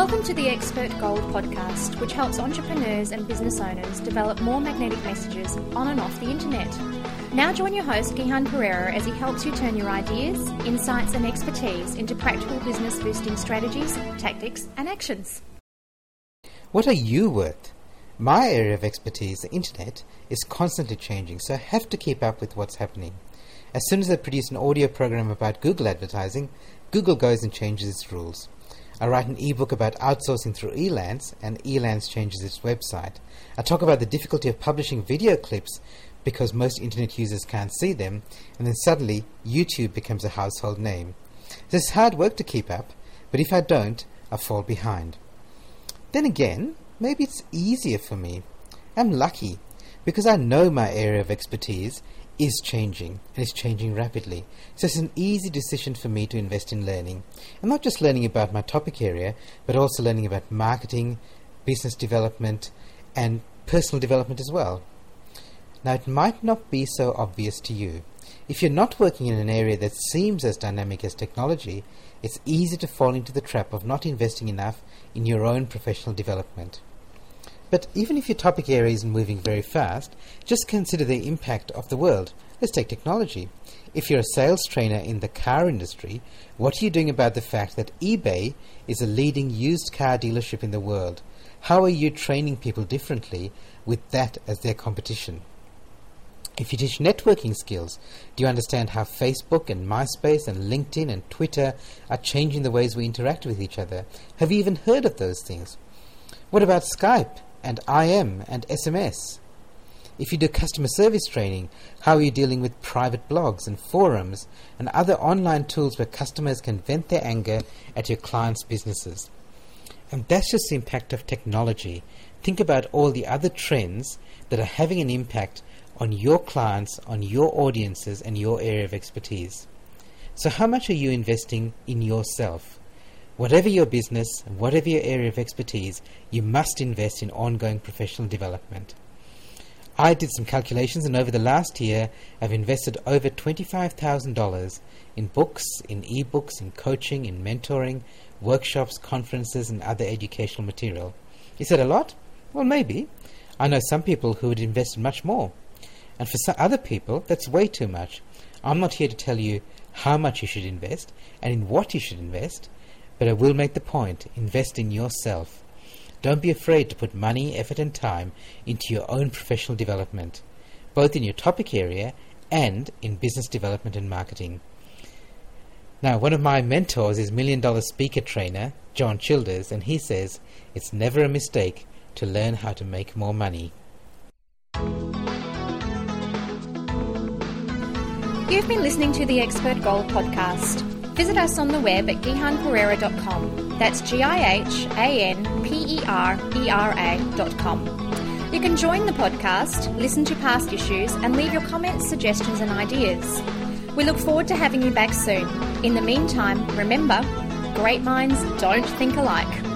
Welcome to the Expert Gold podcast, which helps entrepreneurs and business owners develop more magnetic messages on and off the internet. Now join your host, Gihan Perera, as he helps you turn your ideas, insights, and expertise into practical business boosting strategies, tactics, and actions. What are you worth? My area of expertise, the internet, is constantly changing, so I have to keep up with what's happening. As soon as I produce an audio program about Google advertising, Google goes and changes its rules. I write an ebook about outsourcing through Elance, and Elance changes its website. I talk about the difficulty of publishing video clips because most internet users can't see them, and then suddenly YouTube becomes a household name. This is hard work to keep up, but if I don't, I fall behind. Then again, maybe it's easier for me. I'm lucky because I know my area of expertise is changing and is changing rapidly. So it's an easy decision for me to invest in learning. And not just learning about my topic area, but also learning about marketing, business development, and personal development as well. Now, it might not be so obvious to you. If you're not working in an area that seems as dynamic as technology, it's easy to fall into the trap of not investing enough in your own professional development. But even if your topic area isn't moving very fast, just consider the impact of the world. Let's take technology. If you're a sales trainer in the car industry, what are you doing about the fact that eBay is a leading used car dealership in the world? How are you training people differently with that as their competition? If you teach networking skills, do you understand how Facebook and MySpace and LinkedIn and Twitter are changing the ways we interact with each other? Have you even heard of those things? What about Skype and IM and SMS? If you do customer service training, how are you dealing with private blogs and forums and other online tools where customers can vent their anger at your clients' businesses? And that's just the impact of technology. Think about all the other trends that are having an impact on your clients, on your audiences, and your area of expertise. So, how much are you investing in yourself? Whatever your business, and whatever your area of expertise, you must invest in ongoing professional development. I did some calculations, and over the last year, I've invested over $25,000 in books, in ebooks, in coaching, in mentoring, workshops, conferences, and other educational material. Is that a lot? Well, maybe. I know some people who would invest much more. And for some other people, that's way too much. I'm not here to tell you how much you should invest and in what you should invest, but I will make the point invest in yourself. Don't be afraid to put money, effort, and time into your own professional development, both in your topic area and in business development and marketing. Now, one of my mentors is million dollar speaker trainer, John Childers, and he says it's never a mistake to learn how to make more money. You've been listening to the Expert Gold podcast. Visit us on the web at gihanperera.com. That's G I H A N P E R E R A.com. You can join the podcast, listen to past issues, and leave your comments, suggestions, and ideas. We look forward to having you back soon. In the meantime, remember great minds don't think alike.